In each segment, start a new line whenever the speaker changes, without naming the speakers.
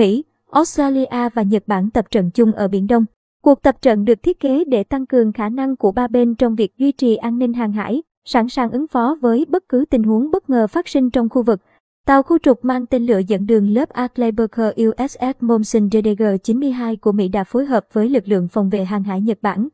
Mỹ, Australia và Nhật Bản tập trận chung ở Biển Đông. Cuộc tập trận được thiết kế để tăng cường khả năng của ba bên trong việc duy trì an ninh hàng hải, sẵn sàng ứng phó với bất cứ tình huống bất ngờ phát sinh trong khu vực. Tàu khu trục mang tên lửa dẫn đường lớp Arleigh USS Momsen DDG-92 của Mỹ đã phối hợp với lực lượng phòng vệ hàng hải Nhật Bản,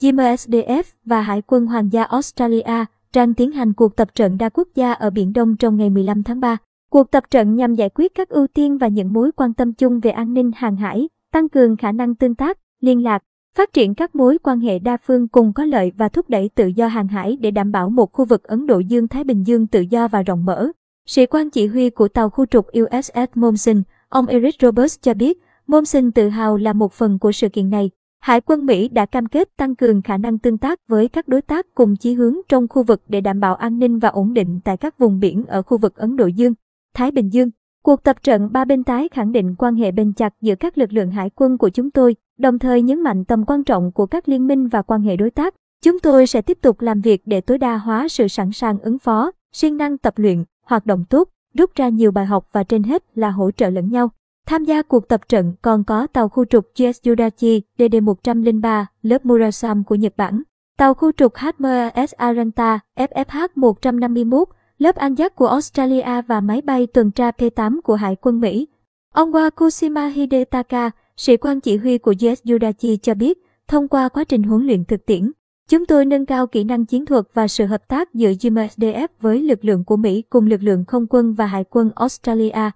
GMSDF và Hải quân Hoàng gia Australia, đang tiến hành cuộc tập trận đa quốc gia ở Biển Đông trong ngày 15 tháng 3. Cuộc tập trận nhằm giải quyết các ưu tiên và những mối quan tâm chung về an ninh hàng hải, tăng cường khả năng tương tác, liên lạc, phát triển các mối quan hệ đa phương cùng có lợi và thúc đẩy tự do hàng hải để đảm bảo một khu vực Ấn Độ Dương-Thái Bình Dương tự do và rộng mở. Sĩ quan chỉ huy của tàu khu trục USS Momsen, ông Eric Roberts cho biết, Momsen tự hào là một phần của sự kiện này. Hải quân Mỹ đã cam kết tăng cường khả năng tương tác với các đối tác cùng chí hướng trong khu vực để đảm bảo an ninh và ổn định tại các vùng biển ở khu vực Ấn Độ Dương, Thái Bình Dương. Cuộc tập trận ba bên tái khẳng định quan hệ bền chặt giữa các lực lượng hải quân của chúng tôi, đồng thời nhấn mạnh tầm quan trọng của các liên minh và quan hệ đối tác. Chúng tôi sẽ tiếp tục làm việc để tối đa hóa sự sẵn sàng ứng phó, siêng năng tập luyện, hoạt động tốt, rút ra nhiều bài học và trên hết là hỗ trợ lẫn nhau. Tham gia cuộc tập trận còn có tàu khu trục GS Yudachi DD-103 lớp Murasam của Nhật Bản, tàu khu trục HMS Aranta FFH-151 lớp Anzac của Australia và máy bay tuần tra P-8 của Hải quân Mỹ. Ông Wakushima Hidetaka, sĩ quan chỉ huy của US Yudachi cho biết, thông qua quá trình huấn luyện thực tiễn, chúng tôi nâng cao kỹ năng chiến thuật và sự hợp tác giữa GMSDF với lực lượng của Mỹ cùng lực lượng không quân và hải quân Australia.